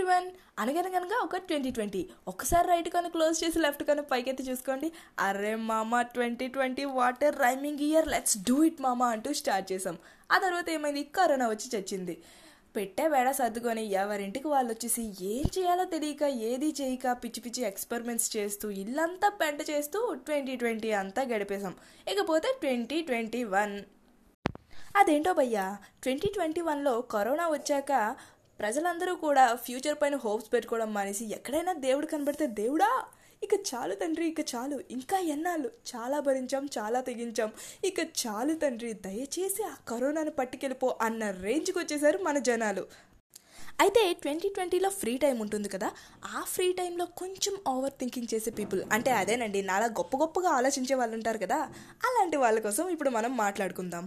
Everyone అనగనగనగా ఒక twenty twenty. ఒకసారి రైట్ కను క్లోజ్ చేసి లెఫ్ట్ కను పైకెత్తి చూసుకోండి. అరే మామ twenty twenty water rhyming year let's do it మామ అంటూ స్టార్ట్ చేసాం ఆ తర్వాత ఏమైంది? కరోనా వచ్చి చచ్చింది. పెట్టే వేడ సర్దుకొని ఎవరింటికి వాళ్ళు వచ్చేసి ఏం చేయాలో తెలియక ఏది చేయక పిచ్చి పిచ్చి ఎక్స్పెరిమెంట్స్ చేస్తూ ఇల్లంతా పెంట చేస్తూ ట్వంటీ ట్వంటీ అంతా గడిపేశాం. ఇకపోతే ట్వంటీ ట్వంటీ వన్. అదేంటో భయ్యా? ట్వంటీ ట్వంటీ వన్లో కరోనా వచ్చాక ప్రజలందరూ కూడా ఫ్యూచర్ పైన హోప్స్ పెట్టుకోవడం మానేసి ఎక్కడైనా దేవుడు కనబడితే దేవుడా ఇక చాలు తండ్రి ఇక చాలు. ఇంకా ఎన్నాళ్ళు? చాలా భరించాం చాలా తెగించాం. ఇక చాలు తండ్రి దయచేసి ఆ కరోనాను పట్టుకెళ్ళిపో అన్న రేంజ్కి వచ్చేసారు మన జనాలు. అయితే ట్వంటీ ట్వంటీలో ఫ్రీ టైం ఉంటుంది కదా ఆ ఫ్రీ టైంలో కొంచెం ఓవర్ థింకింగ్ చేసే పీపుల్ అంటే అదేనండి నాలా గొప్ప గొప్పగా ఆలోచించే వాళ్ళు ఉంటారు కదా అలాంటి వాళ్ళ కోసం ఇప్పుడు మనం మాట్లాడుకుందాం.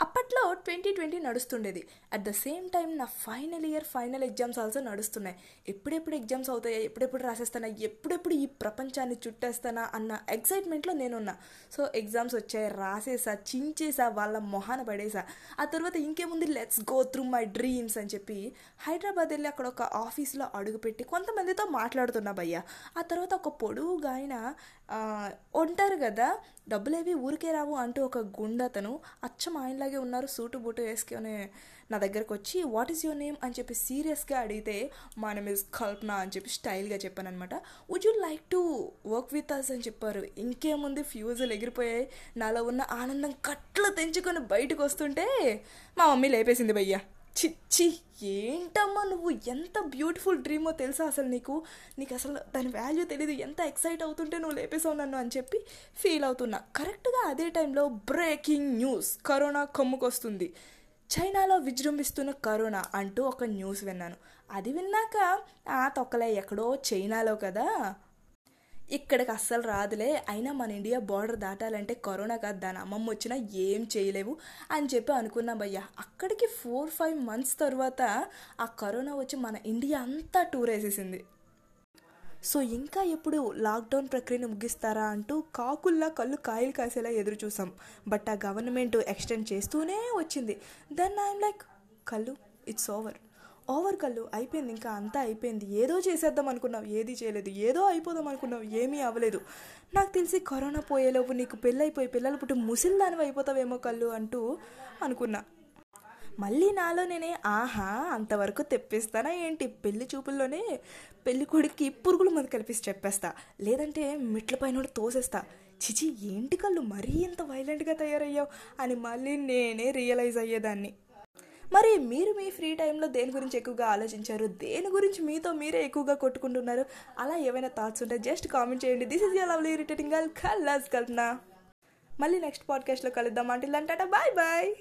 అప్పట్లో ట్వంటీ ట్వంటీ నడుస్తుండేది. అట్ ద సేమ్ టైం నా final year final exams also నడుస్తున్నాయి. ఎప్పుడెప్పుడు ఎగ్జామ్స్ అవుతాయా ఎప్పుడెప్పుడు రాసేస్తానా ఎప్పుడెప్పుడు ఈ ప్రపంచాన్ని చుట్టేస్తానా అన్న ఎక్సైట్మెంట్లో నేనున్నా. సో ఎగ్జామ్స్ వచ్చాయి రాసేసా చించేసా వాళ్ళ మొహాన పడేసా. ఆ తర్వాత ఇంకేముంది? Let's go through my dreams అని చెప్పి హైదరాబాద్ వెళ్ళి అక్కడ ఒక ఆఫీస్లో అడుగుపెట్టి కొంతమందితో మాట్లాడుతున్నా భయ్య. ఆ తర్వాత ఒక పొడువుగా ఆయన ఉంటారు కదా డబ్బులేవి ఊరికే రావు అంటూ ఒక గుండతను అచ్చం అలాగే ఉన్నారు సూటు బూటు వేసుకొని నా దగ్గరకు వచ్చి వాట్ ఈస్ యువర్ నేమ్ అని చెప్పి సీరియస్గా అడిగితే మా నేమ్ ఇస్ కల్పన అని చెప్పి స్టైల్గా చెప్పాను అనమాట would you like to work with us అని చెప్పారు. ఇంకేముంది ఫ్యూజులు ఎగిరిపోయాయి. నాలో ఉన్న ఆనందం కట్లు తెంచుకొని బయటకు వస్తుంటే మా మమ్మీ లేపేసింది భయ్యా. చిచ్చి ఏంటమ్మా నువ్వు? ఎంత బ్యూటిఫుల్ డ్రీమో తెలుసా అసలు నీకు? నీకు అసలు దాని వాల్యూ తెలియదు ఎంత ఎక్సైట్ అవుతుంటే నువ్వు లేపేసావు నన్ను అని చెప్పి ఫీల్ అవుతున్నా. కరెక్ట్గా అదే టైంలో బ్రేకింగ్ న్యూస్ కరోనా కమ్ముకొస్తుంది. చైనాలో విజృంభిస్తున్న కరోనా అంటూ ఒక న్యూస్ విన్నాను. అది విన్నాక ఆ తొక్కలే ఎక్కడో చైనాలో కదా? ఇక్కడికి అస్సలు రాదులే. అయినా మన ఇండియా బార్డర్ దాటాలంటే కరోనా కాదు దాని అమ్మమ్మ వచ్చినా ఏం చేయలేవు అని చెప్పి అనుకున్నాం భయ్యా అక్కడికి ఫోర్ ఫైవ్ మంత్స్ తర్వాత ఆ కరోనా వచ్చి మన ఇండియా అంతా టూర్ వేసేసింది. సో ఇంకా ఎప్పుడు లాక్డౌన్ ప్రక్రియను ముగిస్తారా అంటూ కాకుల్లా కళ్ళు కాయలు కాసేలా ఎదురు చూసాం. బట్ ఆ గవర్నమెంట్ ఎక్స్టెండ్ చేస్తూనే వచ్చింది. దెన్ ఐఎమ్ లైక్ కళ్ళు ఇట్స్ ఓవర్. ఓవర్ కళ్ళు అయిపోయింది ఇంకా అంతా అయిపోయింది. ఏదో చేసేద్దాం అనుకున్నావు ఏది చేయలేదు. ఏదో అయిపోదాం అనుకున్నావు ఏమీ అవ్వలేదు. నాకు తెలిసి కరోనా పోయేలోపు నీకు పెళ్ళైపోయి పిల్లలు పుట్టి ముసిల్దానివి అయిపోతావేమో కళ్ళు అంటూ అనుకున్నా. మళ్ళీ నాలో నేనే ఆహా అంతవరకు తెప్పిస్తానా ఏంటి? పెళ్ళి చూపుల్లోనే పెళ్ళి కొడుక్కి పురుగులు మంది కలిపిసి చెప్పేస్తా. లేదంటే మెట్ల పైన తోసేస్తా. చిచి ఏంటి కళ్ళు మరీ ఇంత వైలెంట్గా తయారయ్యావు? అని మళ్ళీ నేనే రియలైజ్ అయ్యేదాన్ని. మరి మీరు మీ ఫ్రీ టైంలో దేని గురించి ఎక్కువగా ఆలోచించారు? దేని గురించి మీతో మీరే ఎక్కువగా కొట్టుకుంటున్నారు? అలా ఏమైనా థాట్స్ ఉంటే జస్ట్ కామెంట్ చేయండి. This is your lovely irritating girl కల్లాస్ Kalpana మళ్ళీ నెక్స్ట్ పాడ్కాస్ట్లో కలుద్దాం. అంటే బాయ్ బాయ్